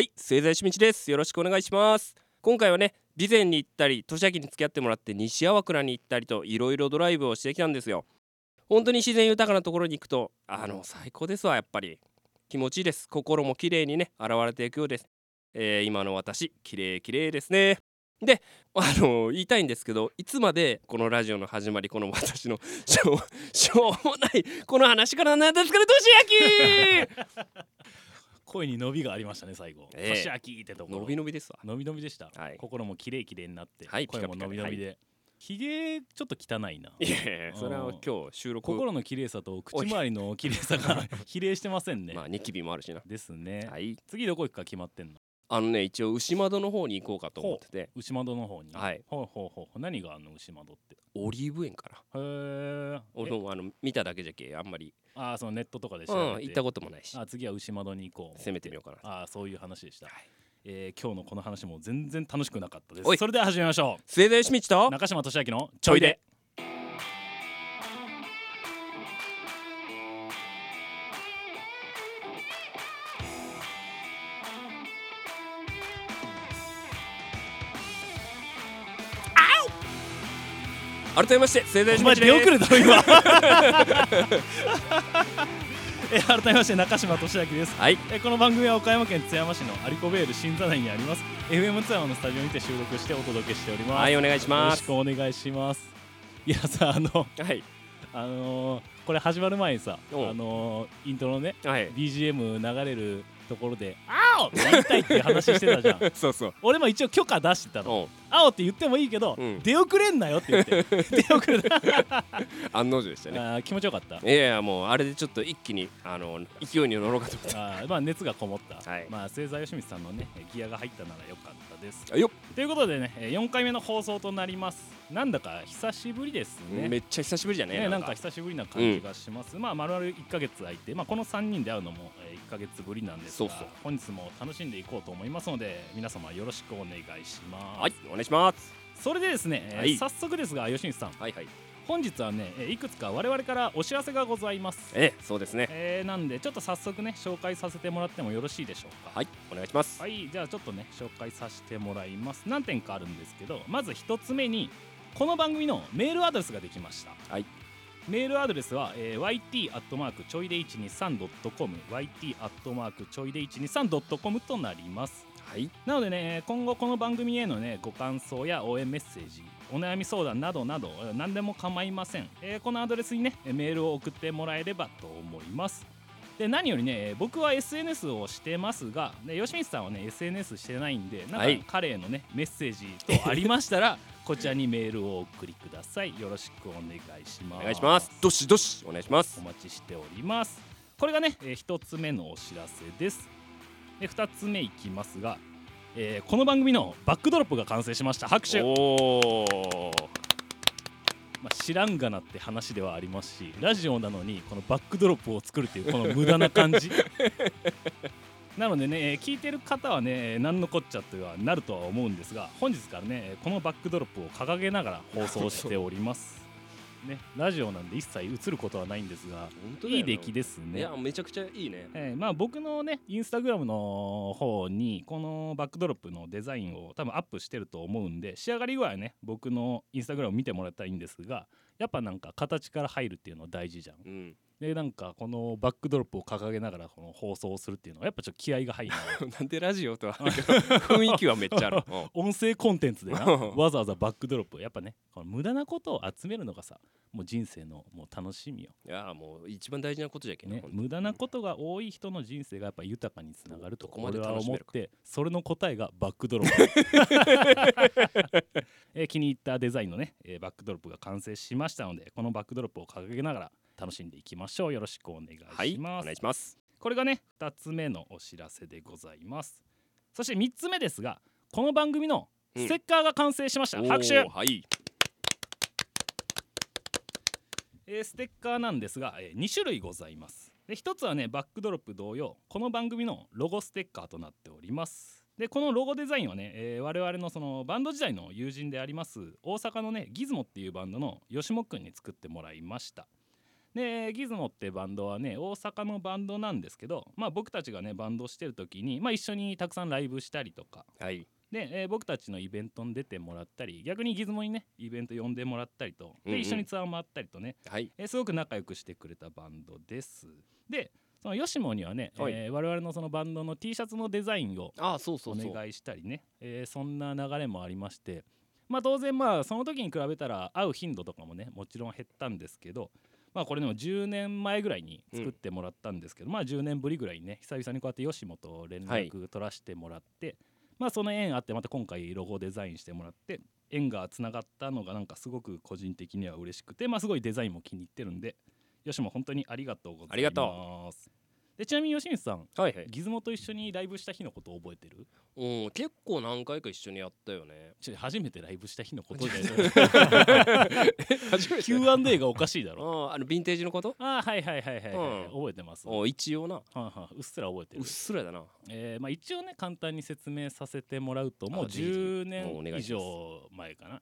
はい盛大趣道です。よろしくお願いします。今回はね備前に行ったり年明けに付き合ってもらって西粟倉に行ったりといろいろドライブをしてきたんですよ。本当に自然豊かなところに行くとあの最高ですわやっぱり。気持ちいいです。心も綺麗にね現れていくようです、えー、今の私綺麗綺麗ですね。であの言いたいんですけどいつまでこのラジオの始まりこの私の しょうしょうもないこの話からなんですかね年明き声に伸びがありましたね最後。ええ。年明きってところ。伸び伸びですわ。伸び伸びでした、はい。心も綺麗綺麗になって、はい声もピカ。ピカ伸び伸びで、ひげちょっと汚いな。いやいやそれはうん。今日収録。心の綺麗さと口周りの綺麗さが比例してませんね、まあニキビもあるしな。ですね、はい。次どこ行くか決まってんの？あのね一応牛窓の方に行こうかと思ってて。牛窓の方に。はい。ほうほうほう何があんの牛窓って。オリーブ園かな。へえ俺もあの見ただけじゃけあんまり。ああそのネットとかでう調べて、ん行ったこともないし。あ次は牛窓に行こう攻めてみようかなああそういう話でした、はいえー今日のこの話も全然楽しくなかったです。それでは始めましょ末田義道うと中島俊明のちょいで改めまして末田お前出遅れたろ今。えー改めまして中島俊明です。はい。えーこの番組は岡山県津山市のアリコベール新座内にあります。FM 津山のスタジオにて収録してお届けしております、はいお願いしよろしますくお願いします。いやさあのはい。あのーこれ始まる前にさあのーイントロのねはい。BGM 流れるところで「青!」って言いたいって話してたじゃん。そうそう。俺も一応許可出してたの。う。ん「青!」って言ってもいいけど、うん。出遅れんなよって言って。出遅れた。案の定でしたね。気持ちよかった。いやいやもうあれでちょっと一気にあの勢いに乗ろうかと思って あーまあ熱がこもった、はい。まあ星座よしみさんのねギアが入ったならよかったです。あよっ。ということでね4回目の放送となりますなんだか久しぶりですね。めっちゃ久しぶりじゃねね、なんか。久しぶりな感じがします、まあ丸々1ヶ月空いて、まあ、この3人で会うのもえー1ヶ月ぶりなんですがそうそう本日も楽しんでいこうと思いますので皆様よろしくお願いします、はいお願いします。それでですね、えーはい。早速ですが吉光さん。はいはい。本日はねえーいくつか我々からお知らせがございます。ええそうですね。えーなんでちょっと早速ね紹介させてもらってもよろしいでしょうか？はいお願いします。はいじゃあちょっとね紹介させてもらいます。何点かあるんですけどまず一つ目にこの番組のメールアドレスができました。はい。メールアドレスは、えー yt アットマークちょいで 123.com yt アットマークちょいで 123.com となります。はい。なのでね今後この番組へのねご感想や応援メッセージお悩み相談などなどえー何でも構いません、えーこのアドレスにねえーメールを送ってもらえればと思います。で何よりねえー僕は SNS をしてますがで吉光さんはね SNS してないんでなんはい。か彼へのねメッセージとありましたら こちらにメールをお送りください。よろしくお願いします。お願いします。どしどしお願いします。お待ちしております。これがね、えー一つ目のお知らせです。で二つ目いきますが、えーこの番組のバックドロップが完成しました。拍手、まあ、知らんがなって話ではありますしラジオなのにこのバックドロップを作るっていうこの無駄な感じ なのでねえー聞いてる方はね何のこっちゃとはなるとは思うんですが本日からねこのバックドロップを掲げながら放送しております。ね、ラジオなんで一切映ることはないんですがいい出来ですね。いやめちゃくちゃいいね。えーまあ僕のねインスタグラムの方にこのバックドロップのデザインを多分アップしてると思うんで仕上がり具合はね僕のインスタグラム見てもらったらいいんですがやっぱなんか形から入るっていうのは大事じゃん。うんでなんかこのバックドロップを掲げながらこの放送をするっていうのはやっぱちょっと気合が入るな。なんでラジオとは 雰囲気はめっちゃある。うん。音声コンテンツでな。わざわざバックドロップやっぱねこの無駄なことを集めるのがさもう人生のもう楽しみよ。いやもう一番大事なことじゃけんね、無駄なことが多い人の人生がやっぱ豊かにつながるとどこまで俺は思ってそれの答えがバックドロップ、えー気に入ったデザインのね、えーバックドロップが完成しましたのでこのバックドロップを掲げながら楽しんでいきましょう。よろしくお願いします、はいお願いします。これがね2つ目のお知らせでございます。そして3つ目ですがこの番組のステッカーが完成しました、拍手。おーはい。えーステッカーなんですが、え2種類ございます。で1つはねバックドロップ同様この番組のロゴステッカーとなっております。でこのロゴデザインはね、えー我々のそのバンド時代の友人であります大阪のねギズモっていうバンドの吉本くんに作ってもらいましたでギズモってバンドはね大阪のバンドなんですけど、まあ、僕たちがねバンドしてる時に、まあ、一緒にたくさんライブしたりとか。はい。で、えー僕たちのイベントに出てもらったり逆にギズモにねイベント呼んでもらったりとうんうん。で一緒にツアー回ったりとね、はい。えーすごく仲良くしてくれたバンドです。でそのヨシモにはね、はい。えー我々のそのバンドの T シャツのデザインをあそうそお願いしたりねえーそんな流れもありまして。まあ当然まあその時に比べたら会う頻度とかもねもちろん減ったんですけどまあこれでも10年前ぐらいに作ってもらったんですけど、まあ10年ぶりぐらいにね久々にこうやって吉本と連はい。絡取らせてもらって、まあその縁あってまた今回ロゴデザインしてもらって縁がつながったのがなんかすごく個人的には嬉しくてまあすごいデザインも気に入ってるんで吉も本当にありがとうございます。ありがとでちなみに吉光さんはいはい。ギズモと一緒にライブした日のこと覚えてる？うん結構何回か一緒にやったよね。ちょ初めてライブした日のことで初めて。Q&A がおかしいだろ。ああのヴィンテージのこと？あーはいはいはいはい、はいうん。覚えてます、お一応な。はいはいうっすら覚えてる。うっ、すらだな。えーまあ、一応ね簡単に説明させてもらうともうあぜひぜひ。10もうお願年以上前かな、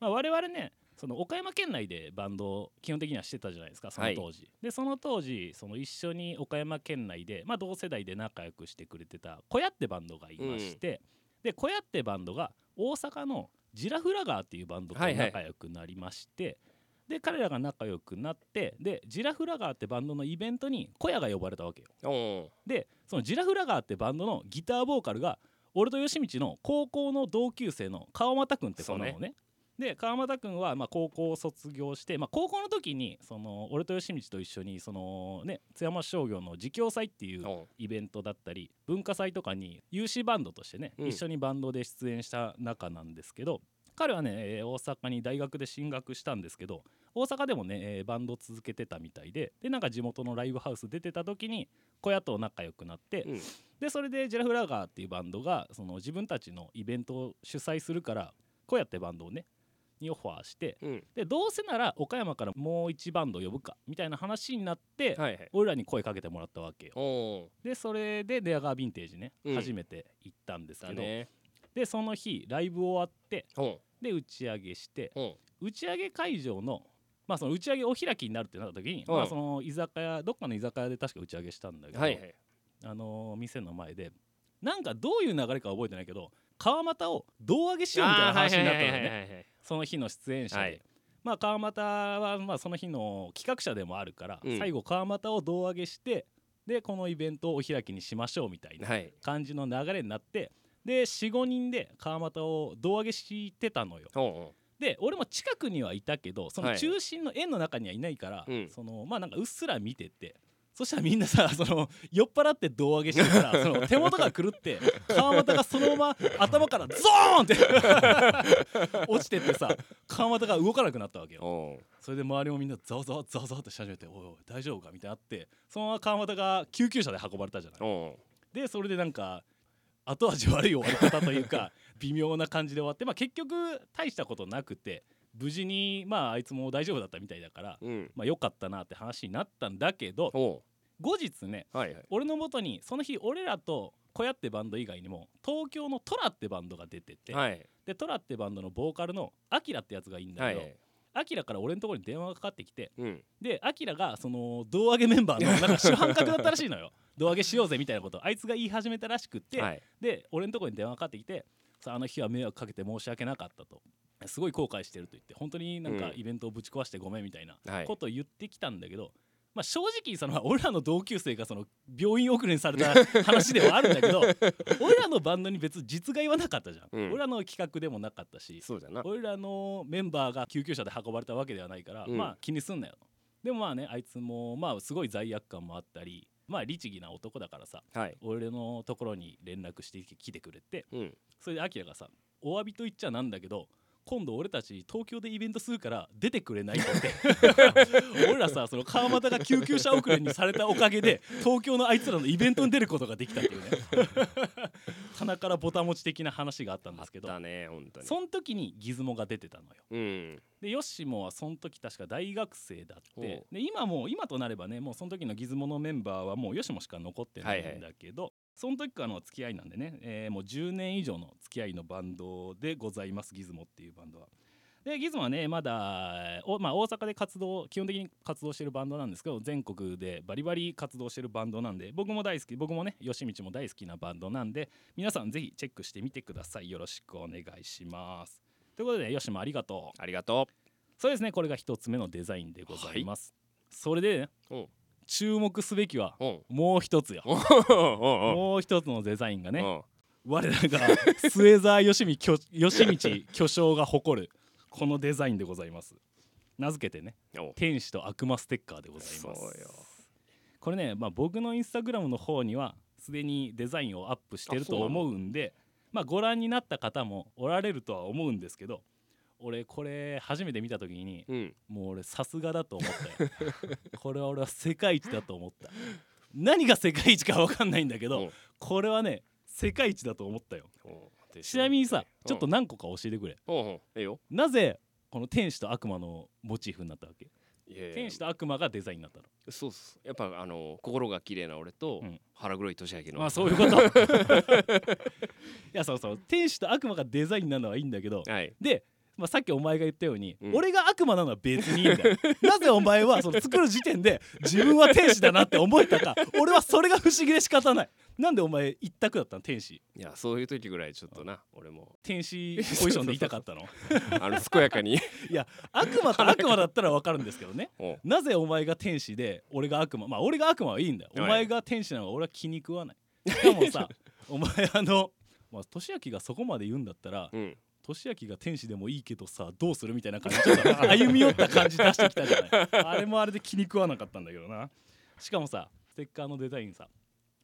まあ、我々ねその岡山県内でバンドを基本的にはしてたじゃないですかその当時、でその当時その一緒に岡山県内で、まあ、同世代で仲良くしてくれてた小屋ってバンドがいまして、で小屋ってバンドが大阪のジラフラガーっていうバンドとはいはい。仲良くなりまして、で彼らが仲良くなってでジラフラガーってバンドのイベントに小屋が呼ばれたわけよ。おでそのジラフラガーってバンドのギターボーカルが俺と吉道の高校の同級生の川又君って子なのそねで川又君はまあ高校を卒業して、まあ、高校の時にその俺と吉道と一緒にそのね津山商業の自供祭っていうおイベントだったり文化祭とかに有志バンドとしてね、うん。一緒にバンドで出演した仲なんですけど彼はね、えー大阪に大学で進学したんですけど大阪でもね、えーバンド続けてたみたいででなんか地元のライブハウス出てた時に小屋と仲良くなって、うん。でそれでジェラフラガーっていうバンドがその自分たちのイベントを主催するから小屋ってバンドをねにオファーしてうん。でどうせなら岡山からもう一バンド呼ぶかみたいな話になって、はいはい。俺らに声かけてもらったわけよ。おでそれでレアガーヴィンテージね、うん。初めて行ったんですけど、だね。でその日ライブ終わっておで打ち上げしてお打ち上げ会場のまあその打ち上げお開きになるってなった時に、うん。まあその居酒屋どっかの居酒屋で確か打ち上げしたんだけど、はいはい。あのー店の前でなんかどういう流れか覚えてないけど川又を胴上げしようみたいな話になったのね。はいはいはいその日の出演者で、はい。まあ川又はまあその日の企画者でもあるから、うん。最後川又を胴上げしてでこのイベントをお開きにしましょうみたいなはい。感じの流れになってで45人で川又を胴上げしてたのよ。おうおう。で俺も近くにはいたけどそのはい。中心の円の中にはいないから、うん。そのまあなんかうっすら見ててそしたらみんなさ その酔っ払って胴上げしてるから その手元が狂って川又がそのまま頭からゾーンって 落ちてってさ川又が動かなくなったわけよ。それで周りもみんなざわざわざわざわってし始めて「おいおい大丈夫か?」みたいになってそのまま川又が救急車で運ばれたじゃない。でそれでなんか後味悪い終わり方というか微妙な感じで終わって、まあ、結局大したことなくて無事にまああいつも大丈夫だったみたいだから、うん。まあ、よかったなって話になったんだけど後日ねはいはい。俺のもとにその日俺らと小屋ってバンド以外にも東京のトラってバンドが出てて、はい。でトラってバンドのボーカルのアキラってやつがいいんだけど、はいはい。アキラから俺のところに電話がかかってきてうん。でアキラがその胴上げメンバーのなんか主犯格だったらしいのよ。胴上げしようぜみたいなことあいつが言い始めたらしくって、はい。で俺のところに電話かかってきてさあの日は迷惑かけて申し訳なかったとすごい後悔してると言って本当になんかうん。イベントをぶち壊してごめんみたいなはい。ことを言ってきたんだけど、まあ、正直その 俺らの同級生がその病院送りにされた話ではあるんだけど 俺らのバンドに別に実害はなかったじゃん、うん。俺らの企画でもなかったしそうだな。俺らのメンバーが救急車で運ばれたわけではないから、うん。まあ気にすんなよ。とでもまあねあいつもまあすごい罪悪感もあったりまあ律儀な男だからさはい。俺のところに連絡してきてくれてうん。それでアキラがさ「お詫びと言っちゃなんだけど今度俺たち東京でイベントするから出てくれない?」って。俺らさその川又が救急車遅れにされたおかげで東京のあいつらのイベントに出ることができたっていうね。棚からボタン持ち的な話があったんですけどだね本当に。その時にギズモが出てたのよ。うん。でヨッシモはその時確か大学生だって。で今もう今となればねもうその時のギズモのメンバーはもうヨシモしか残ってないんだけど、その時からの付き合いなんでね、えーもう10年以上の付き合いのバンドでございますギズモっていうバンドは。でギズモはねまだお、まあ、大阪で活動基本的に活動してるバンドなんですけど全国でバリバリ活動してるバンドなんで僕も大好き僕もね吉道も大好きなバンドなんで皆さんぜひチェックしてみてください。よろしくお願いします。ということで吉もありがとう。ありがとそうですねこれが一つ目のデザインでございます、それでね注目すべきはうん。もう一つよ。もう一つのデザインがねうん。我らが 末澤義道巨義道巨匠が誇るこのデザインでございます。名付けてねお天使と悪魔ステッカーでございます。これね、まあ、僕のインスタグラムの方にはすでにデザインをアップしてると思うんでまあご覧になった方もおられるとは思うんですけど俺これ初めて見た時にうん。もう俺さすがだと思ったよ。これは俺は世界一だと思った。何が世界一か分かんないんだけどうん。これはね世界一だと思ったよ。うんちなみにさちょっとうん何個か教えてくれ。なぜこの天使と悪魔のモチーフになったわけ？天使と悪魔がデザインになったの？そうっすやっぱあの心が綺麗な俺とうん。腹黒い年明けの。まあそういうこと。いやそうそう。天使と悪魔がデザインなのはいいんだけどはい。で、まあ、さっきお前が言ったように、うん。俺が悪魔なのは別にいいんだよ。なぜお前はその作る時点で自分は天使だなって思えたか俺はそれが不思議で仕方ない。なんでお前一択だったの天使。いやそういう時ぐらいちょっとな俺も。天使ポジションでいたかったの？あの健やかに。いや悪魔と悪魔だったら分かるんですけどね。おなぜお前が天使で俺が悪魔まあ俺が悪魔はいいんだよ、はい。お前が天使なのは俺は気に食わない。しかもさお前あのまあ俊明がそこまで言うんだったらうん俊明が天使でもいいけどさどうするみたいな感じちょっと歩み寄った感じ出してきたじゃない。あれもあれで気に食わなかったんだけどな。しかもさステッカーのデザインさ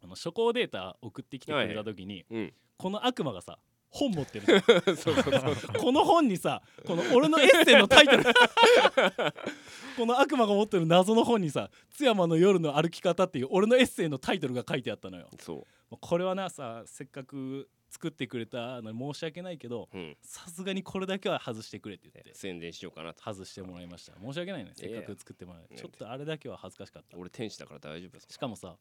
あの初行データ送ってきてくれた時に、うん。この悪魔がさ本持ってる この本にさこの俺のエッセイのタイトル。この悪魔が持ってる謎の本にさ「津山の夜の歩き方」っていう俺のエッセイのタイトルが書いてあったのよ。これはなさせっかく作ってくれたのに申し訳ないけどうん。さすがにこれだけは外してくれって言って。宣伝しようかなと。外してもらいました。申し訳ないね。せっかく作ってもらえええちょっとあれだけは恥ずかしかった。俺天使だから大丈夫です。しかもさ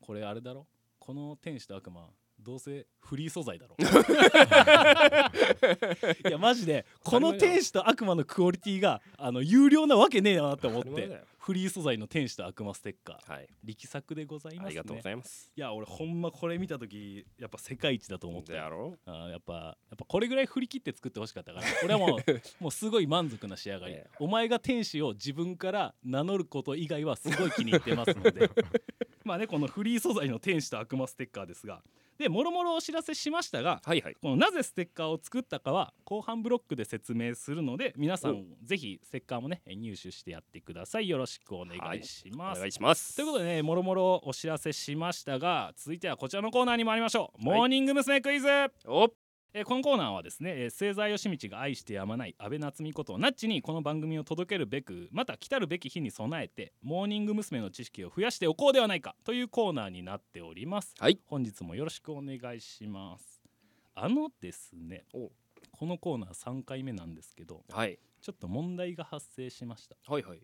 これあれだろ？この天使と悪魔どうせフリー素材だろ。いやマジでこの天使と悪魔のクオリティがあの有料なわけねえなって思ってフリー素材の天使と悪魔ステッカー。はい。力作でございますね。ありがとうございます。いや俺ほんまこれ見た時やっぱ世界一だと思ったよでやろ？あーやっぱやっぱこれぐらい振り切って作ってほしかったから。俺はもうもうすごい満足な仕上がり、ええ。お前が天使を自分から名乗ること以外はすごい気に入ってますので。まあねこのフリー素材の天使と悪魔ステッカーですがでもろもろお知らせしましたがはいはい。このなぜステッカーを作ったかは後半ブロックで説明するので皆さんぜひステッカーもね入手してやってください。よろしくお願いしおます、願いします。ということでねもろもろお知らせしましたが続いてはこちらのコーナーに参りましょう、はい。モーニング娘。クイズ。おえーこのコーナーはですね、えー、末澤義道が愛してやまない安倍夏美ことナッチにこの番組を届けるべくまた来たるべき日に備えてモーニング娘。の知識を増やしておこうではないかというコーナーになっております。はい。本日もよろしくお願いします。あのですねおこのコーナー3回目なんですけどはい。ちょっと問題が発生しました。はいはい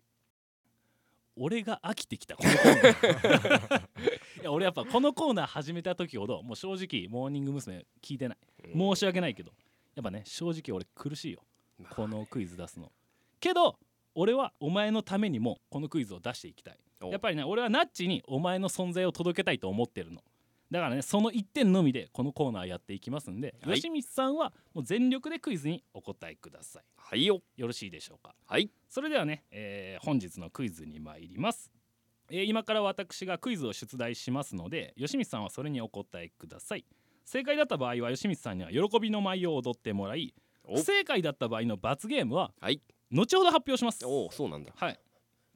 俺が飽きてきたこのコーナー。いや俺やっぱこのコーナー始めた時ほどもう正直モーニング娘。聞いてない。申し訳ないけどやっぱね正直俺苦しいよ。まあこのクイズ出すの。けど俺はお前のためにもこのクイズを出していきたい。おやっぱりね俺はナッチにお前の存在を届けたいと思ってるのだからねその1点のみでこのコーナーやっていきますんで、はい。吉光さんはもう全力でクイズにお答えください。はいよ。よろしいでしょうか？はい。それではね、えー本日のクイズに参ります、えー今から私がクイズを出題しますので吉光さんはそれにお答えください。正解だった場合は吉光さんには喜びの舞を踊ってもらいお。不正解だった場合の罰ゲームははい。後ほど発表します。おそうなんだ。はい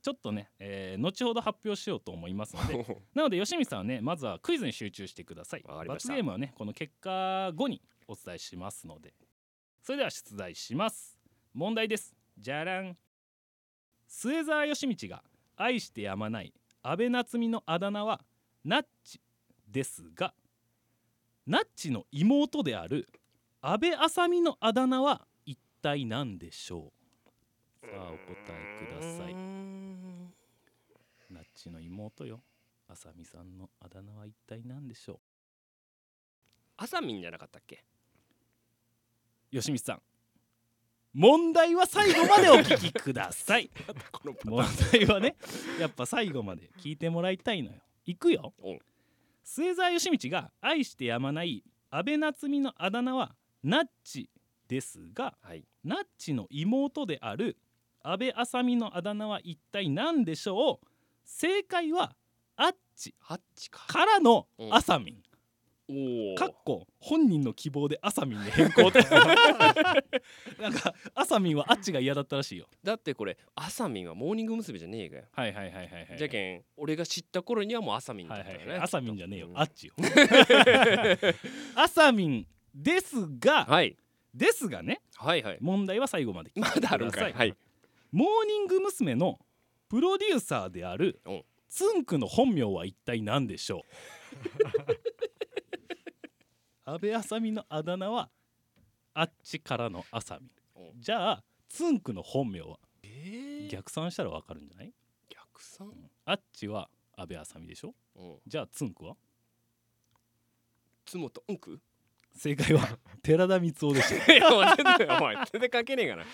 ちょっとね、えー後ほど発表しようと思いますので なので吉見さんはねまずはクイズに集中してください。罰ゲームはねこの結果後にお伝えしますので。それでは出題します。問題です。じゃらん。末澤義道が愛してやまない安倍夏実のあだ名はナッチですがナッチの妹である安倍麻美のあだ名は一体何でしょう？さあお答えくださいナッチの妹よ。あさみさんのあだ名は一体何でしょあさみんじゃなかったっけ？う吉光さん。問題は最後までお聞きください。問題はねやっぱ最後まで聞いてもらいたいのよ。いくよ。おう。末澤義道が愛してやまない安倍夏実のあだ名はナッチですがはい。ナッチの妹である安倍あさみのあだ名は一体何でしょう？正解はアッチハッチか。からのあさみん。かっこ本人の希望であさみんに変更って。なんかあさみんはあっちが嫌だったらしいよ。だってこれあさみんはモーニング娘。じゃねえかよ。はいはいはいはいはいじゃけん俺が知った頃にはもうあさみんだったよねはいあさみんじゃねえよ。うん。あっちよ。あさみんですがはい。ですがねはいはい。問題は最後まで聞いまてください。だあるんかい。はい。モーニング娘。のプロデューサーであるおつんくの本名は一体何でしょう？安倍あさみのあだ名はあっちからのあさみおじゃあつんくの本名は？えー、逆算したらわかるんじゃない？逆算？あっちは安倍あさみでしょ？うん。じゃあつんくは？つもとうんく？正解は 寺田光雄でした。いやお前全然お前全然関係ねえかな。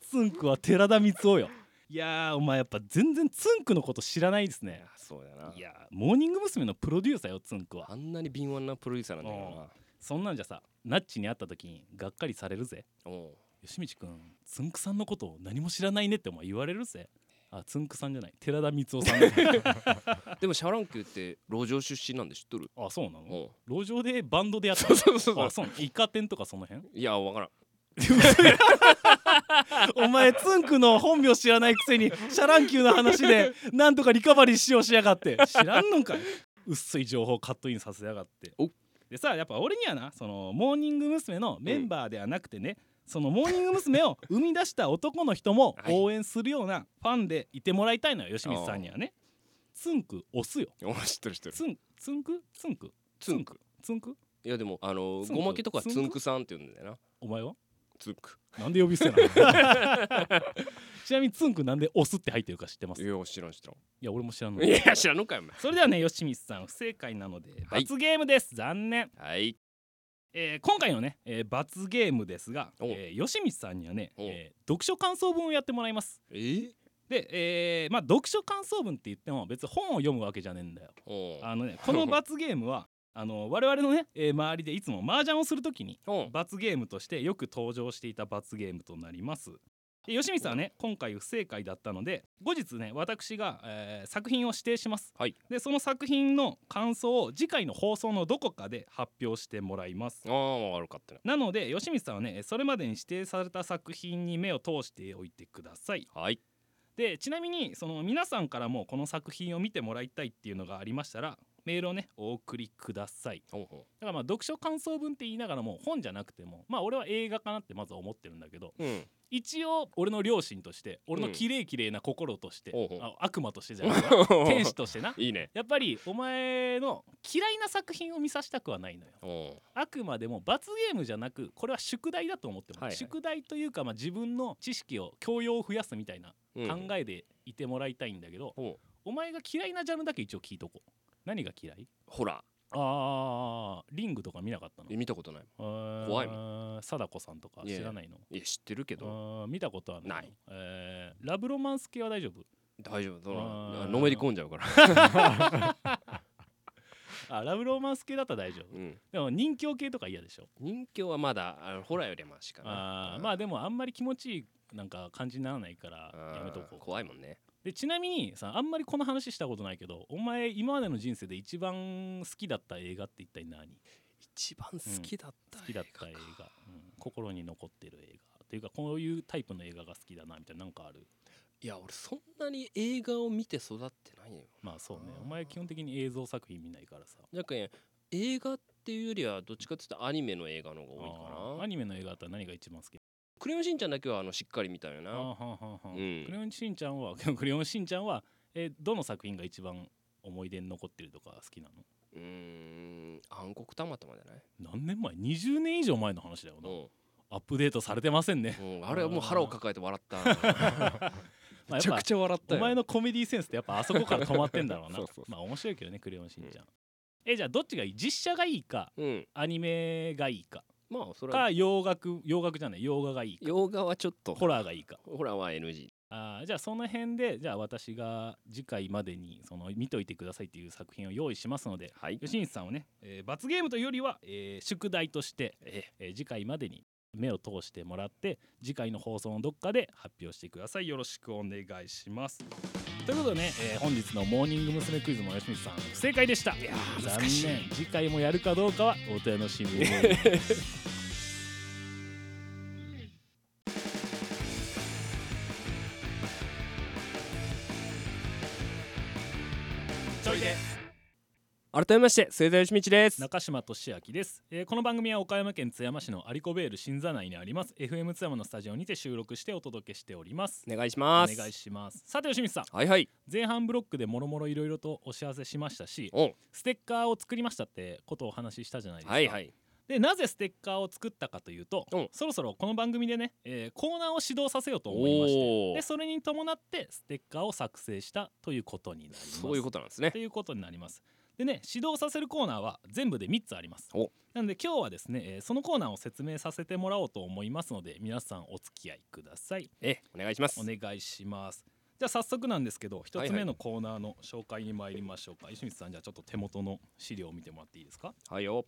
つんくは寺田光男よいやーお前やっぱ全然つんくのこと知らないですいねやそうだな。いやーモーニング娘。のプロデューサーよつんくは。あんなに敏腕なプロデューサーなんだよそんなんじゃさなっちに会った時にがっかりされるぜ。なおう。吉道くんつんくさんのことを何も知らないねってお前言われるぜ。あつんくさんじゃない。寺田光男さん。だ でもシャ乱Q って路上出身なんで知っとる？あそうなの？路上でバンドでやったそうそうそうそう。あそう。イカ天とかその辺？いやわからん お前つんくの本名知らないくせにシャ乱Q の話でなんとかリカバリーしようしやがって。知らんのかい。薄い情報カットインさせやがって。お。でさやっぱ俺にはな。そのモーニング娘。のメンバーではなくてね、そのモーニング娘。を生み出した男の人もはい。応援するようなファンでいてもらいたいのよ吉光さんにはね。つんく推すよ。お前知ってる知ってる。つんつんくつんくつんくつんくいやでもあのごまけとかつんくさんって言うんだよな。お前は？つんく。なんで呼び捨てなの？ちなみにつんくなんで押すって入ってるか知ってます？いいや知らん知らや俺も知らんの。んいや知らんのかよお前。それではね吉光さん不正解なのではい。罰ゲームです、残念、はい。えー今回のね、えー罰ゲームですが、おえー吉光さんにはね、おえー読書感想文をやってもらいます。えー？で、えーまあ読書感想文って言っても別に本を読むわけじゃねえんだよ。おう。あのねこの罰ゲームはあの我々のね、えー周りでいつも麻雀をするときに罰ゲームとしてよく登場していた罰ゲームとなります。で吉光さんはね今回不正解だったので後日ね私が、えー作品を指定します、はい。でその作品の感想を次回の放送のどこかで発表してもらいます。ああ悪かったななので吉光さんはねそれまでに指定された作品に目を通しておいてください。はい。でちなみにその皆さんからもこの作品を見てもらいたいっていうのがありましたらメールをねお送りください。だからまあ読書感想文って言いながらも本じゃなくてもまあ俺は映画かなってまずは思ってるんだけどうん。一応俺の両親として俺の綺麗綺麗な心として、おうおう。あ悪魔としてじゃないわ。天使としてな。いいね。やっぱりお前の嫌いな作品を見させたくはないのよ。あくまでも罰ゲームじゃなくこれは宿題だと思ってます、はいはい。宿題というかまあ自分の知識を教養を増やすみたいなうん考えでいてもらいたいんだけど、おう。お前が嫌いなジャンルだけ一応聞いとこう何が嫌い？ほらあーリングとか見なかったの？え見たことない。怖怖いもん。貞子さんとか知らないの？いや知ってるけど。あー見たことあるの？ない、えー。ラブロマンス系は大丈夫？大丈夫。ののめり込んじゃうから。あラブロマンス系だったら大丈夫。うん。でも人形系とか嫌でしょ？人気はまだあのホラーよりはマシかな。あーまあでもあんまり気持ちいいなんか感じにならないからあーやめとこう。怖いもんねでちなみにさあんまりこの話したことないけどお前今までの人生で一番好きだった映画って一体何？一番好きだった好きだった映画、うん心に残ってる映画。っていうかこういうタイプの映画が好きだなみたいななんかある？いや俺そんなに映画を見て育ってないよ。まあそうね。お前基本的に映像作品見ないからさ。なんかね映画っていうよりはどっちかっていうとアニメの映画の方が多いかな。アニメの映画だったら何が一番好き？クレヨンしんちゃんだけはあのしっかり見たよな。あーはんはんはん。うん。クレヨンしんちゃんは クレヨンしんちゃんは、えーどの作品が一番思い出に残ってるとか好きなの？うーん。暗黒たまたまじゃない？何年前？20年以上前の話だよな、うアップデートされてませんね、ん、うん、あれはもう腹を抱えて笑った。まあめちゃくちゃ笑ったよ。お前のコメディセンスってやっぱあそこから止まってんだろうな。そうそうそう。まあ面白いけどねクレヨンしんちゃん、えじゃあどっちがいい？実写がいいか。うん。アニメがいいかまあそれは。か洋楽洋楽じゃない洋画がいいか。洋画はちょっと。ホラーがいいか。ホラーは NG あーじゃあその辺でじゃあ私が次回までにその見といてくださいっていう作品を用意しますのではい。吉西さんはね、えー罰ゲームというよりは、えー宿題として、え。えー次回までに目を通してもらって次回の放送のどっかで発表してください。よろしくお願いしますということでね、えー本日のモーニング娘。クイズも吉光さん不正解でした。いやー残念。次回もやるかどうかはお楽しみに。ちょいで改めまして末田義道です。中島俊明です、えーこの番組は岡山県津山市のアリコベール新座内にあります。FM 津山のスタジオにて収録してお届けしております。お願いしおます。願いします。さて吉光さん。はいはい。前半ブロックでもろもろいろいろとお知らせしましたしおステッカーを作りましたってことをお話ししたじゃないですか、はいはい。でなぜステッカーを作ったかというと、うん。そろそろこの番組でね、えーコーナーを始動させようと思いましておおでそれに伴ってステッカーを作成したということになります。そういうことなんですね。ということになりますでね指導させるコーナーは全部で3つあります。お。なので今日はですね、えーそのコーナーを説明させてもらおうと思いますので皆さんお付き合いください。えお願いします。お願いします。じゃあ早速なんですけど1はい。つ目のコーナーの紹介に参りましょうか、石光さんじゃあちょっと手元の資料を見てもらっていいですか？はいよ。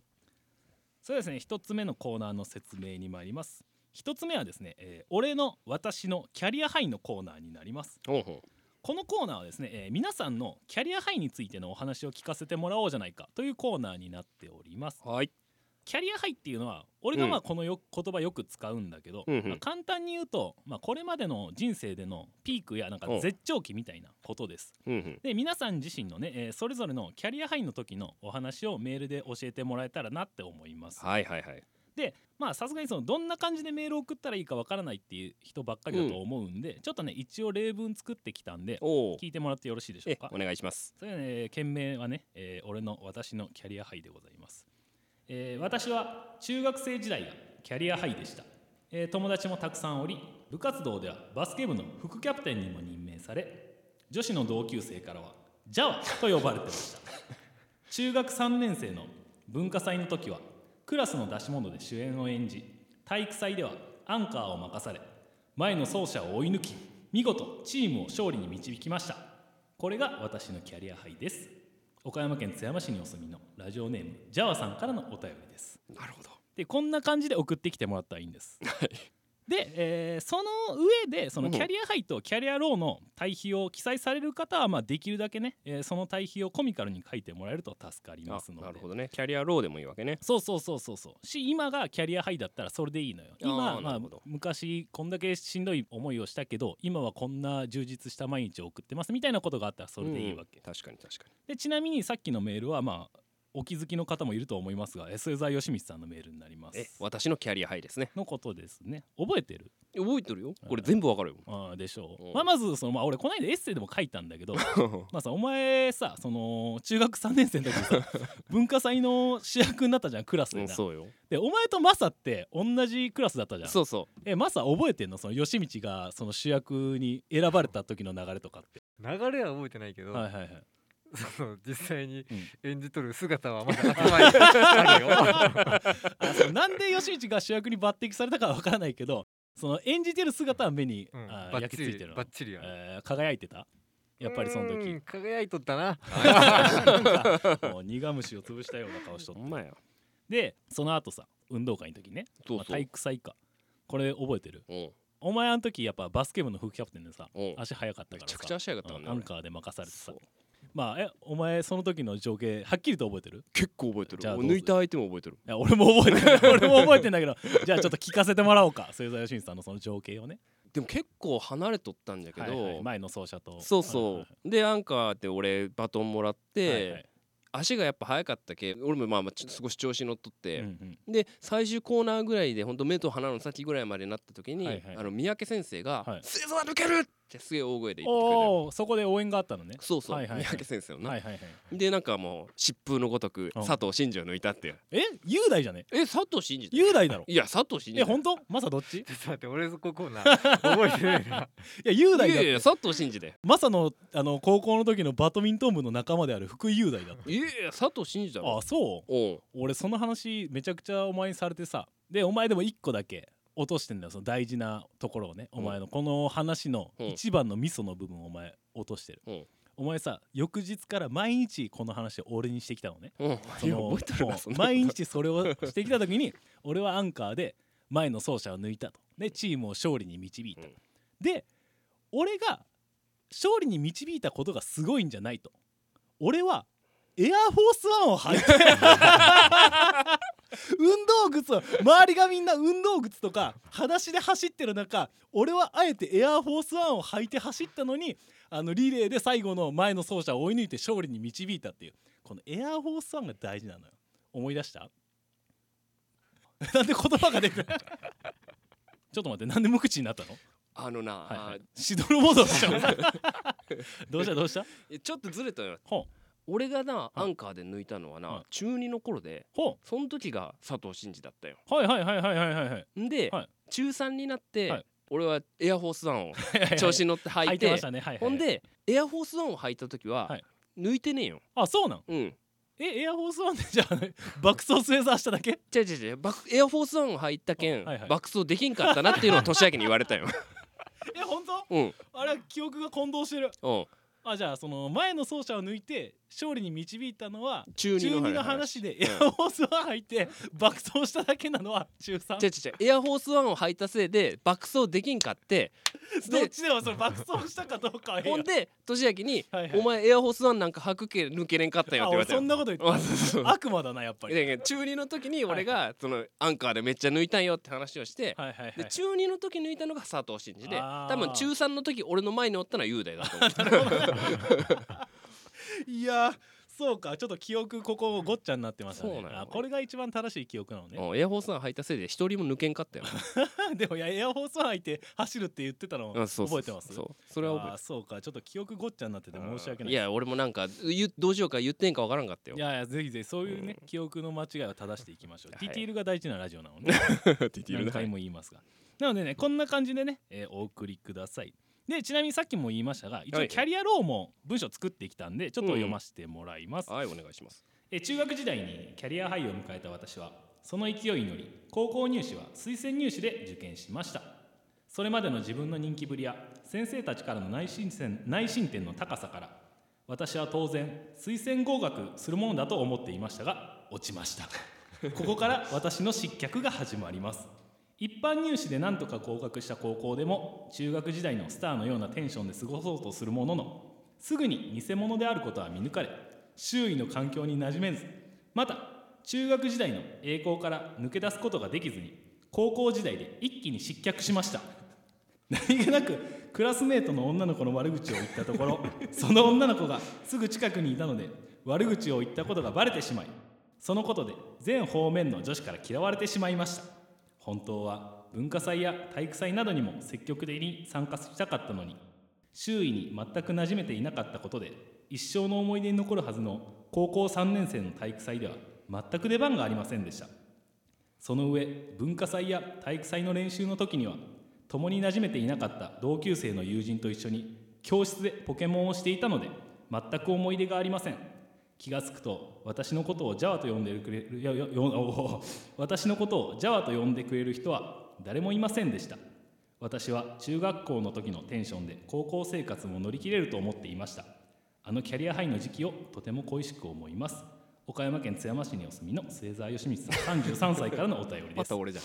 そうですね1つ目のコーナーの説明に参ります。1つ目はですね、えー俺の私のキャリアハイのコーナーになります。ほうほこのコーナーはですね、えー皆さんのキャリアハイについてのお話を聞かせてもらおうじゃないかというコーナーになっております。うはい。キャリアハイっていうのは俺がまあこのよ、言葉よく使うんだけど、うんうん。まあ簡単に言うと、まあ、これまでの人生でのピークやなんかうん。絶頂期みたいなことです。うんうん。で皆さん自身のね、えーそれぞれのキャリアハイの時のお話をメールで教えてもらえたらなって思います。はいはいはいでまあさすがにそのどんな感じでメールを送ったらいいかわからないっていう人ばっかりだと思うんで、ちょっとね一応例文作ってきたんで聞いてもらってよろしいでしょうか？えお願いします。それはね件名はね、えー俺の私のキャリアハイでございます、えー私は中学生時代がキャリアハイでした、えー友達もたくさんおり部活動ではバスケ部の副キャプテンにも任命され女子の同級生からはジャワと呼ばれてました。中学3年生の文化祭の時はクラスの出し物で主演を演じ体育祭ではアンカーを任され前の走者を追い抜き見事チームを勝利に導きました。これが私のキャリアハイです。岡山県津山市にお住みのラジオネームジャワさんからのお便りです。なるほど。でこんな感じで送ってきてもらったらいいんですで、えーその上でそのキャリアハイとキャリアローの対比を記載される方はまあできるだけね、えーその対比をコミカルに書いてもらえると助かりあますので。なるほどね。キャリアローでもいいわけね。そうそうそうそうそう。し今がキャリアハイだったらそれでいいのよ。今まあ昔こんだけしんどい思いをしたけど今はこんな充実した毎日を送ってますみたいなことがあったらそれでいいわけ、うん確かに確かでちなみにさっきのメールはまあお気づきの方もいると思いますが SZ 吉光さんのメールになりまにえす私のキャリアハイですね。のことですね。覚えてる？覚えてるよ。これ全部わかるよ。あーでしょう。ん。う、まあ、まずその、まあ、俺この間エッセイでも書いたんだけど まあさお前さその中学3年生の時にさ 文化祭の主役になったじゃんクラスでな、うんそうよ。でお前とマサって同じクラスだったじゃん。そうそえマサ覚えてんの？その吉道がその主役に選ばれた時の流れとかって、流れは覚えてないけど、はいはいはい、その実際にうん。演じとる姿はまだ頭にあるよ。なんで吉道が主役に抜擢されたかは分からないけどその演じてる姿は目に、うん。焼き付いてるの？バッチリやね。えー輝いてた？やっぱりそのう時ん輝いとったな。もう苦虫を潰したような顔しとって。うほんまや。でその後さ運動会の時ね。まあ、そう。そう体育祭か。これ覚えてる？う。んお前あの時やっぱバスケ部の副キャプテンでさう。ん足速かったからさ。めちゃくちゃ足早かったアンカーで任されてさまあえお前その時の情景はっきりと覚えてる？結構覚えてる。じゃあどう抜いた相手も覚えてる。いや俺も覚えてる俺も覚えてんだけど じゃあちょっと聞かせてもらおうか。末澤義さんのその情景をね。でも結構離れとったんだけはいはい。ど前の走者と。そうそはうでアンカーで俺バトンもらっいはいはい。はいて足がやっぱ速かったけ俺もまあまあちょ少し調子乗っとっうんてうん。で最終コーナーぐらいでほんと目と鼻の先ぐらいまでなった時にはいはい。あの三宅先生がはい「末澤抜ける!」ってすげえ大声で言ってくれたよおおそこで応援があったのね。そうそうはいはいはい。三宅先生のな。はいはいはい。でなんかもう疾風のごとくうん。佐藤真二を抜いたってえ雄大じゃね？え佐藤真二雄大だろ？いや佐藤真二え本当？マサどっち？いちょっと待って俺そこコーナー覚えてないな や雄大だって。いやいや佐藤真二でマサのあの高校の時のバドミントン部の仲間である福井雄大だって。いやいや佐藤真二だろ。あそう？おう俺その話めちゃくちゃお前にされてさ。でお前でも1個だけ落としてんだよその大事なところをね、うん。お前のこの話のうん。一番のミソの部分をお前落としてる、うん。お前さ翌日から毎日この話を俺にしてきたのね。うん。その毎日それをしてきた時に俺はアンカーで前の走者を抜いたと。でチームを勝利に導いた、うん。で俺が勝利に導いたことがすごいんじゃないと。俺はエアフォースワンを履いて運動靴を周りがみんな運動靴とか裸足で走ってる中俺はあえてエアフォースワンを履いて走ったのにあのリレーで最後の前の走者を追い抜いて勝利に導いたっていう。このエアフォースワンが大事なのよ。思い出した？なんで言葉が出て ちょっと待ってなんで無口になったの？あのな、はい、はい。あ、しどろもどろしたのどうした？どうした？えちょっとずれたよ。ほう俺がなアンカーで抜いたのはな、はい。中2の頃でほその時が佐藤真二だったよ。うはいはいはいはいはいはいで、はい。中3になって、はい。俺はエアフォースワンをは い調子に乗って履いてほんでエアフォースワンを履いた時は、はい。抜いてねえよ。あそうなん？うん。えエアフォースワンでじゃあ 爆走スウェザーしただけ？違う違う違う。エアフォースワンを履いたけん、爆走できんかったなっていうのを年明けに言われたよ。え本当？うん。あれ記憶が混同してる。うん。あじゃあその前の走者を抜いて勝利に導いたのは中中2の2の話でエうん。アフォースワン履いて爆走しただけなのは中3違う違うエアフォースワンを履いたせいで爆走できんかって。どっちでもそれ爆走したかどうかほんで年明けに、はいはい。お前エアフォースワンなんか履くけ抜けれんかったよって言われそんなこと言あって 悪魔だなやっぱり。中2の時に俺がそのアンカーでめっちゃ抜いたんよって話をして、はいはいはい。で中2の時抜いたのが佐藤真二で多分中3の時俺の前におったのは雄大だと思う いやそうか。ちょっと記憶ここごっちゃになってましたね。これが一番正しい記憶なのねうんエアフォースワン履いたせいで一人も抜けんかったよ、でもいやエアフォースワン履いて走るって言ってたの覚えてます？そうそれは覚えあーそうか。ちょっと記憶ごっちゃになっててて申し訳ない。いや俺もなんかどうしようか言ってんかわからんかったよ。いやいやぜひぜひそういうね、記憶の間違いを正していきましょう、はい。ディティールが大事なラジオなのね。何回も言いますが。なのでねこんな感じでね、えーお送りくださいでちなみにさっきも言いましたが一はい。応キャリアローも文章作ってきたんでちょっと読ませてもらいます、はいお願いします。えー中学時代にキャリアハイを迎えた私はその勢いに乗り高校入試は推薦入試で受験しました。それまでの自分の人気ぶりや先生たちからの内申点内申点の高さから私は当然推薦合格するものだと思っていましたが落ちました。ここから私の失脚が始まります一般入試で何とか合格した高校でも中学時代のスターのようなテンションで過ごそうとするもののすぐに偽物であることは見抜かれ周囲の環境に馴染めずまた中学時代の栄光から抜け出すことができずに高校時代で一気に失脚しました。何気なくクラスメートの女の子の悪口を言ったところその女の子がすぐ近くにいたので悪口を言ったことがバレてしまいそのことで全方面の女子から嫌われてしまいました。本当は文化祭や体育祭などにも積極的に参加したかったのに周囲に全く馴染めていなかったことで一生の思い出に残るはずの高校3年生の体育祭では全く出番がありませんでした。その上文化祭や体育祭の練習の時には共に馴染めていなかった同級生の友人と一緒に教室でポケモンをしていたので全く思い出がありません。気がつくと私のことをジャワと呼んでくれるよよよお私のことをジャワと呼んでくれる人は誰もいませんでした私は中学校の時のテンションで高校生活も乗り切れると思っていましたあのキャリアハイの時期をとても恋しく思います岡山県津山市にお住みの末澤義光さん33歳からのお便りですまた俺じゃん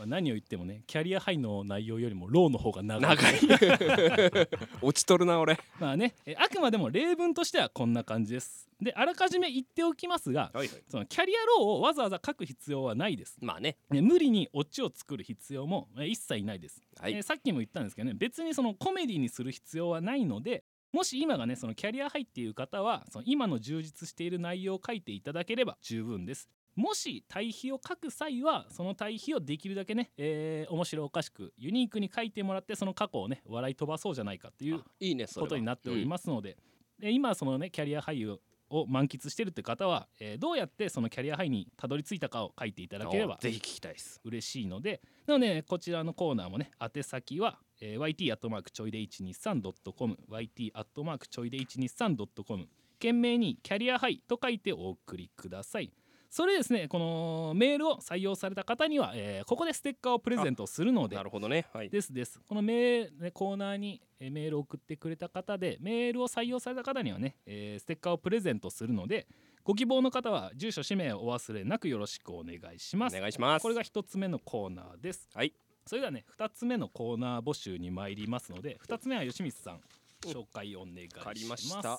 まあ、何を言ってもねキャリアハイの内容よりもローの方が長い。長い。落ちとるな俺。まあねえあくまでも例文としてはこんな感じです。であらかじめ言っておきますがはいはい。そのキャリアローをわざわざ書く必要はないです。まあね。ね無理にオチを作る必要もえ一切ないです、はい。えーさっきも言ったんですけどね別にそのコメディにする必要はないのでもし今がねそのキャリアハイっていう方はその今の充実している内容を書いていただければ十分ですもし対比を書く際はその対比をできるだけね、えー面白おかしくユニークに書いてもらってその過去をね笑い飛ばそうじゃないかっていうあいいねことになっておりますので,、で今そのねキャリア俳優を満喫してるって方は、えーどうやってそのキャリアハイにたどり着いたかを書いていただければぜひ聞きたいです。嬉しいのでなので、ね、こちらのコーナーもね宛先は、えー YT アットマークちょいで 123.com YT アットマークちょいで 123.com 懸命にキャリアハイと書いてお送りくださいそれですねこのメールを採用された方には、えーここでステッカーをプレゼントするのでなるほどね。はい。ですです。このメール、ね、コーナーにえーメールを送ってくれた方でメールを採用された方にはね、えーステッカーをプレゼントするのでご希望の方は住所氏名をお忘れなくよろしくお願いします。お願いします。これが一つ目のコーナーです。はい。それではね二つ目のコーナー募集に参りますので二つ目は吉光さん紹介お願いしわかりまますした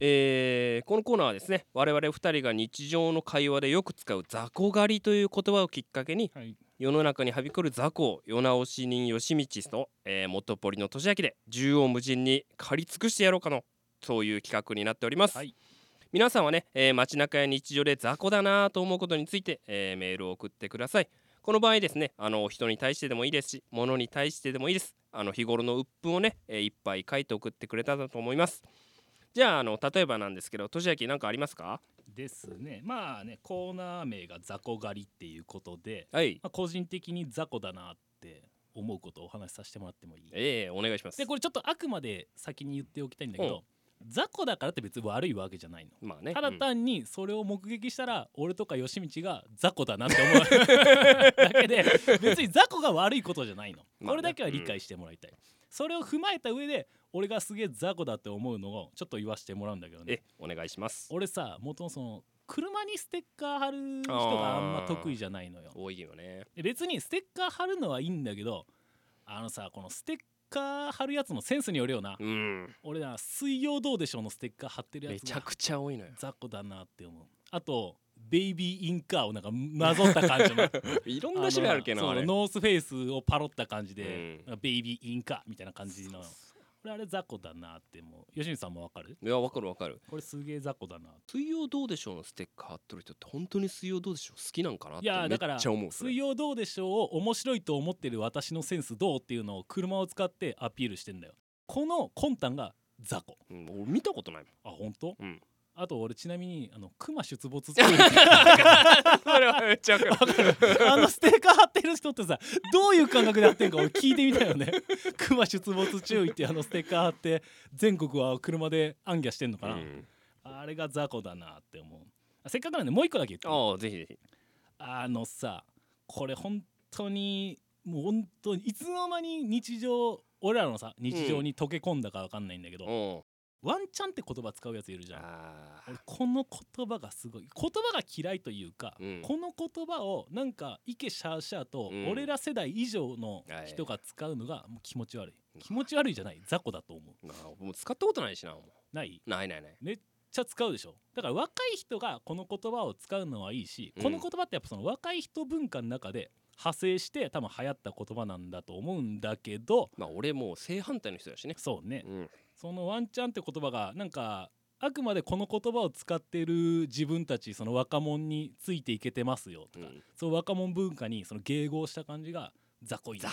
えーこのコーナーはですね我々二人が日常の会話でよく使う雑魚狩りという言葉をきっかけにはい。世の中にはびこる雑魚を世直し人吉道と、えー元ポリの年明で縦横無尽に狩り尽くしてやろうかのそういう企画になっております、はい。皆さんはね、えー街中や日常で雑魚だなと思うことについて、えーメールを送ってください。この場合ですねあの人に対してでもいいですし物に対してでもいいです。あの日頃の鬱憤をね、えーいっぱい書いて送ってくれたらと思いますじゃああの例えばなんですけど年明何かありますか？ですね。まあねコーナー名が雑魚狩りっていうことで、はい。まあ、個人的に雑魚だなって思うことをお話しさせてもらってもいい？ええお願いします。でこれちょっとあくまで先に言っておきたいんだけど、雑魚だからって別に悪いわけじゃないの。まあね。ただうん単にそれを目撃したら俺とか吉道が雑魚だなって思う だけで別に雑魚が悪いことじゃないの、まあね。これだけは理解してもらいたい、それを踏まえた上で俺がすげえ雑魚だって思うのをちょっと言わせてもらうんだけどね。えお願いします。俺さ元々その車にステッカー貼る人があんま得意じゃないのよ。多いよね。で別にステッカー貼るのはいいんだけどあのさこのステッカー貼るやつのセンスによるよな、うん。俺な水曜どうでしょうのステッカー貼ってるやつがめちゃくちゃ多いのよ。雑魚だなって思う。あとベイビーインカーをなんかなぞった感じの。いろんな種類あるけどノースフェイスをパロった感じで、うん。ベイビーインカーみたいな感じの。これあれ雑魚だなって思う吉見さんもわかる？いやわかるわかる。これすげえ雑魚だな水曜どうでしょうのステッカー貼ってる人って本当に水曜どうでしょう好きなんかなっいてめっやだからちゃ思うそれ。水曜どうでしょうを面白いと思ってる私のセンスどうっていうのを車を使ってアピールしてんだよ。この魂胆が雑魚。うん俺見たことないもん。あ本当、うんあと俺ちなみにあの熊出没注意 それはめっちゃわかる。あのステッカー貼ってる人ってさどういう感覚でやってんか俺聞いてみたいよね。熊出没注意ってあのステッカー貼って全国は車で暗記してんのかな、うん。あれが雑魚だなって思う。あせっかくなんでもう一個だけ言って。ああぜひぜひ。あのさこれ本当にもう本当にいつの間に日常俺らのさ日常に溶け込んだかわかんないんだけど、おワンチャンって言葉使うやついるじゃん。この言葉がすごい。言葉が嫌いというか、うん。この言葉をなんかイケシャーシャーとうん。俺ら世代以上の人が使うのがもう気持ち悪い。気持ち悪いじゃない。雑魚だと思う。もう使ったことないしなもない。うないないない。めっちゃ使うでしょ。だから若い人がこの言葉を使うのはいいし、うん。この言葉ってやっぱその若い人文化の中で派生して多分流行った言葉なんだと思うんだけどまあ俺もう正反対の人だしね。そうね。うんそのワンチャンって言葉がなんかあくまでこの言葉を使ってる自分たちその若者についていけてますよとか、うん。その若者文化にその迎合した感じが雑魚いなっ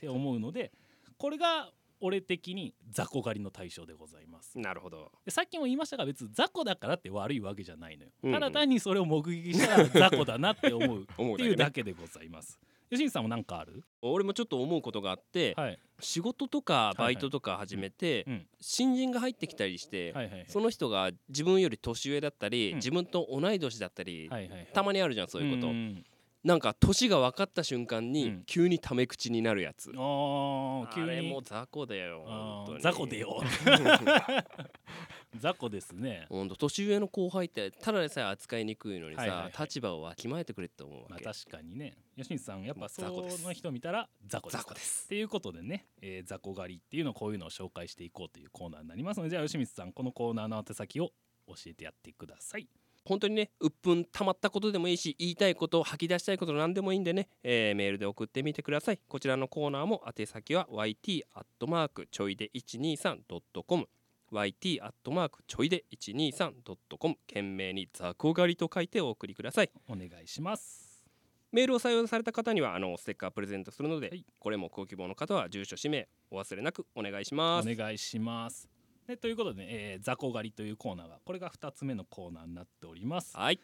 て思うのでこれが俺的に雑魚狩りの対象でございます。なるほど。でさっきも言いましたが別に雑魚だからって悪いわけじゃないのよ、うんうん。ただ単にそれを目撃したら雑魚だなって思う。っていうだけでございます吉井さんも何かある？俺もちょっと思うことがあってはい。仕事とかバイトとか始めてうん。新人が入ってきたりしてはいはいはい。その人が自分より年上だったりうん。自分と同い年だったりはいはいはい。たまにあるじゃんそういうこと。んなんか年が分かった瞬間にうん。急にタメ口になるやつ。あー急あれにもう雑魚だよ雑魚でよ。雑魚ですね。ほんと年上の後輩ってただでさえ扱いにくいのにはいはいはい。さ立場をわきまえてくれって思うわけ。まあ確かにね。吉光さんやっぱその人見たら雑魚です。雑魚です。っていうことでね、えー雑魚狩りっていうのをこういうのを紹介していこうというコーナーになりますのでじゃあ吉光さんこのコーナーの宛先を教えてやってください本当にね鬱憤溜まったことでもいいし言いたいこと吐き出したいこと何でもいいんでね、えーメールで送ってみてください。こちらのコーナーも宛先は yt アットマークちょいで 123.com yt アットマークちょいで 123.com 懸命に雑魚狩りと書いてお送りください。お願いします。メールを採用された方にはあのステッカープレゼントするので、はい。これもご希望の方は住所氏名お忘れなくお願いしおます。願いしますでということで、ねえー雑魚狩りというコーナーがこれが2つ目のコーナーになっております。はい。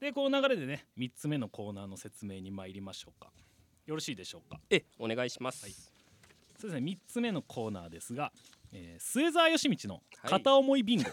でこの流れでね3つ目のコーナーの説明に参りましょうか。よろしいでしょうか？えお願いします、はい。そうですね3つ目のコーナーですがえー末澤義道のはい。片思いビンゴ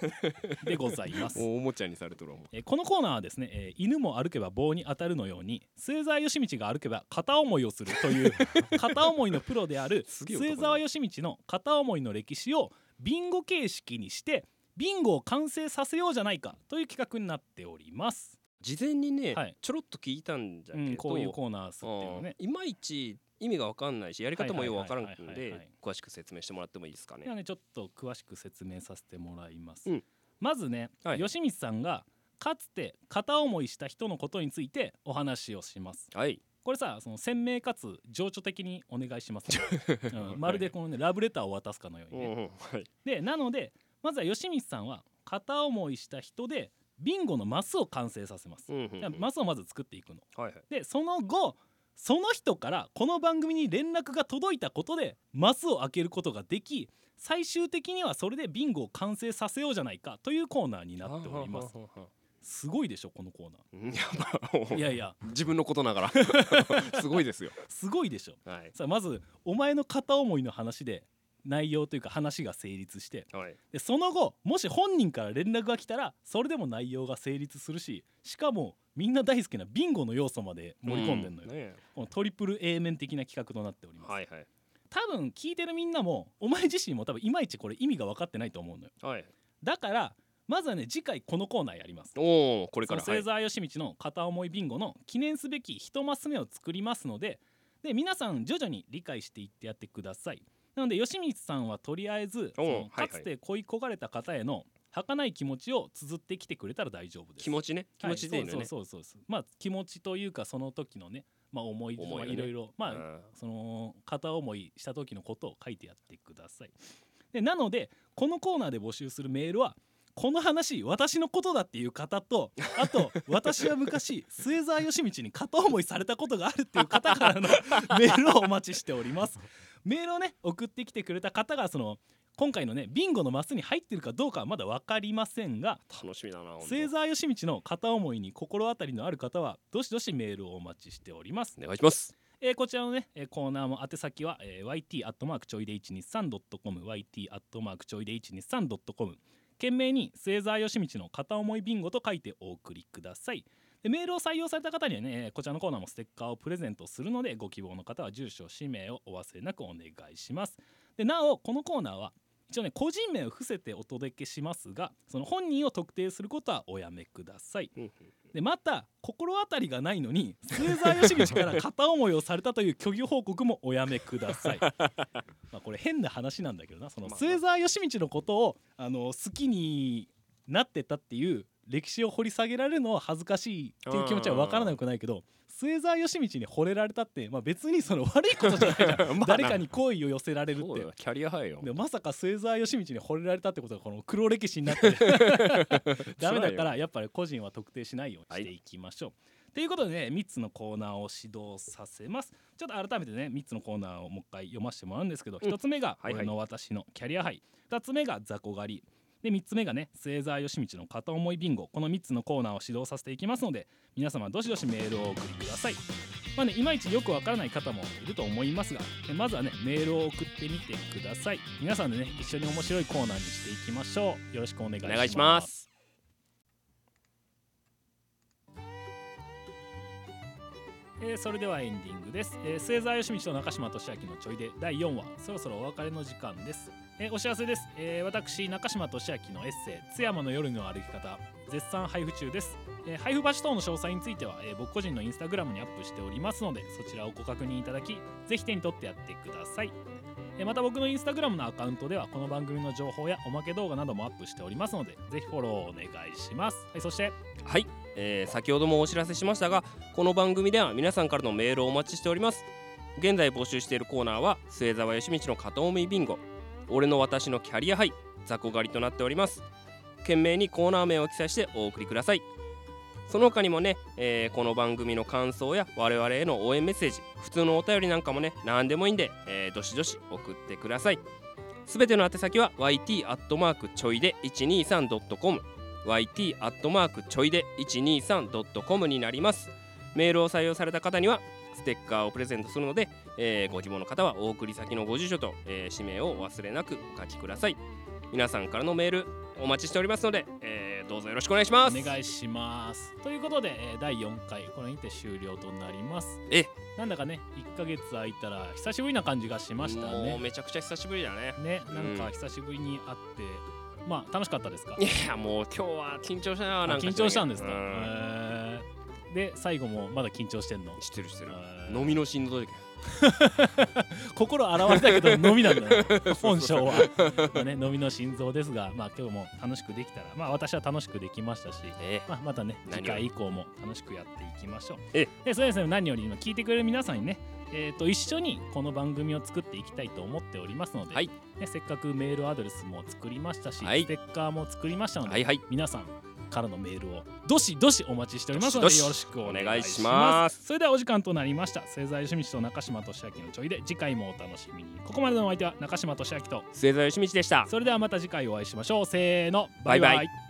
でございます、おおもちゃにされとるえーこのコーナーはですね、えー犬も歩けば棒に当たるのように末澤義道が歩けば片思いをするという 片思いのプロである末澤義道の片思いの歴史をビンゴ形式にしてビンゴを完成させようじゃないかという企画になっております、事前にね、はい。ちょろっと聞いたんじゃけど、うん、こういうコーナーすっていうのね。うん。いまいち意味がわかんないしやり方もよくわからんので詳しく説明してもらってもいいですかね。ねちょっと詳しく説明させてもらいます、うん。まずね、はい。吉光さんがかつて片思いした人のことについてお話をします。はいこれさその鮮明かつ情緒的にお願いします、ね。うん。まるでこのねラブレターを渡すかのようにね、はい。でなのでまずは吉光さんは片思いした人でビンゴのマスを完成させます、うんうんうん。マスをまず作っていくの。はいはい。でその後その人からこの番組に連絡が届いたことでマスを開けることができ最終的にはそれでビンゴを完成させようじゃないかというコーナーになっております。ははははすごいでしょこのコーナうんやばーいやいや。自分のことながら。すごいですよ。すごいでしょ。はい。さあまずお前の片思いの話で内容というか話が成立して。はい。でその後もし本人から連絡が来たらそれでも内容が成立するししかもみんな大好きなビンゴの要素まで盛り込んでんのよ、うねこのトリプル A 面的な企画となっております、はいはい。多分聞いてるみんなもお前自身も多分いまいちこれ意味が分かってないと思うのよ。はい。だからまずはね次回このコーナーやります。おおこれから。末澤義道の片思いビンゴの記念すべき一マス目を作りますのでで皆さん徐々に理解していってやってください。なので義光さんはとりあえずかつて恋焦がれた方への儚い気持ちを綴ってきてくれたら大丈夫です。気持ちね。気持ちでいいのね、はいそうそうそうそう。まあ気持ちというかその時のねまあ思い出思いをね。まあいろいろまあうんその片思いした時のことを書いてやってください。でなのでこのコーナーで募集するメールはこの話私のことだっていう方とあと私は昔末澤義道に片思いされたことがあるっていう方からの メールをお待ちしております。メールをね送ってきてくれた方がその今回のねビンゴのマスに入ってるかどうかはまだ分かりませんが楽しみだな末澤義道の片思いに心当たりのある方はどしどしメールをお待ちしております。お願いします。えーこちらのね、えーコーナーも宛先は、えー YT アットマークちょいで 123.com YT アットマークちょいで 123.com 懸命に末澤義道の片思いビンゴと書いてお送りください。でメールを採用された方にはねこちらのコーナーもステッカーをプレゼントするのでご希望の方は住所氏名をお忘れなくお願いします。でなおこのコーナーは一応ね個人名を伏せてお届けしますがその本人を特定することはおやめください。でまた心当たりがないのに末澤義道から片思いをされたという虚偽報告もおやめください。まあこれ変な話なんだけどな。そのまあ末澤義道のことをあの好きになってたっていう歴史を掘り下げられるのは恥ずかしいっていう気持ちは分からなくないけど末澤義道に惚れられたって、まあ、別にその悪いことじゃないじゃん。誰かに好意を寄せられるって。キャリアハイよ。でまさか末澤義道に惚れられたってことがこの黒歴史になって。ダメだからやっぱり個人は特定しないようにしていきましょう。ということでね3つのコーナーを指導させます。ちょっと改めてね3つのコーナーをもう一回読ませてもらうんですけど、うん。1つ目がはいはい。俺の私のキャリアハイ。2つ目が雑魚狩りで3つ目がね末澤義道の片思いビンゴ。この3つのコーナーを指導させていきますので皆様どしどしメールをお送りください。まあねいまいちよくわからない方もいると思いますがえまずはねメールを送ってみてください。皆さんでね一緒に面白いコーナーにしていきましょう。よろしくお願いします。お願いします。えーそれではエンディングです、えー、末澤義道と中島俊明のちょいで第4話。そろそろお別れの時間です、えーお知らせです、えー私中島俊明のエッセイ津山の夜の歩き方絶賛配布中です、えー配布場所等の詳細については、え僕個人のインスタグラムにアップしておりますのでそちらをご確認いただきぜひ手に取ってやってください。えまた僕のインスタグラムのアカウントではこの番組の情報やおまけ動画などもアップしておりますのでぜひフォローお願いします、はい、そして。はい、え先ほどもお知らせしましたがこの番組では皆さんからのメールをお待ちしております。現在募集しているコーナーは末澤義道の片思いビンゴ。俺の私のキャリアハイ雑魚狩りとなっております。懸命にコーナー名を記載してお送りください。その他にもね、えーこの番組の感想や我々への応援メッセージ普通のお便りなんかもね何でもいいんで、えーどしどし送ってください。すべての宛先は yt アットマークちょいで 123.com yt アットマークちょいで 123.com になります。メールを採用された方にはステッカーをプレゼントするので、えーご希望の方はお送り先のご住所と、えー氏名をお忘れなくお書きください。皆さんからのメールお待ちしておりますので、えーどうぞよろしくお願いします。お願いします。ということで、えー第4回これにて終了となります。え？なんだかね1ヶ月空いたら久しぶりな感じがしましたもうねめちゃくちゃ久しぶりだね。ねなん。うんか久しぶりに会って、まあ楽しかったですか？いやもう今日は緊張したなあなんか。緊張したんですか、うん。へーで最後もまだ緊張してんの？知ってる知ってる。飲みの心臓届心洗われたけど飲みなんだよ。本性は、まあね、飲みの心臓ですが、まあ、今日も楽しくできたら、まあ、私は楽しくできましたし、えまあ、またね次回以降も楽しくやっていきましょう。え。でそうですね何より今聞いてくれる皆さんにねえー、と一緒にこの番組を作っていきたいと思っておりますので、はい。ね、せっかくメールアドレスも作りましたし、はい。ステッカーも作りましたので、はいはい。皆さんからのメールをどしどしお待ちしておりますのでよろしくお願いしまます。それではお時間となりました。星座よしみちと中島俊明のちょいで次回もお楽しみに。ここまでのお相手は中島俊明と。末澤義道でした。それではまた次回お会いしましょう。せーの。バイバイ。バイバイ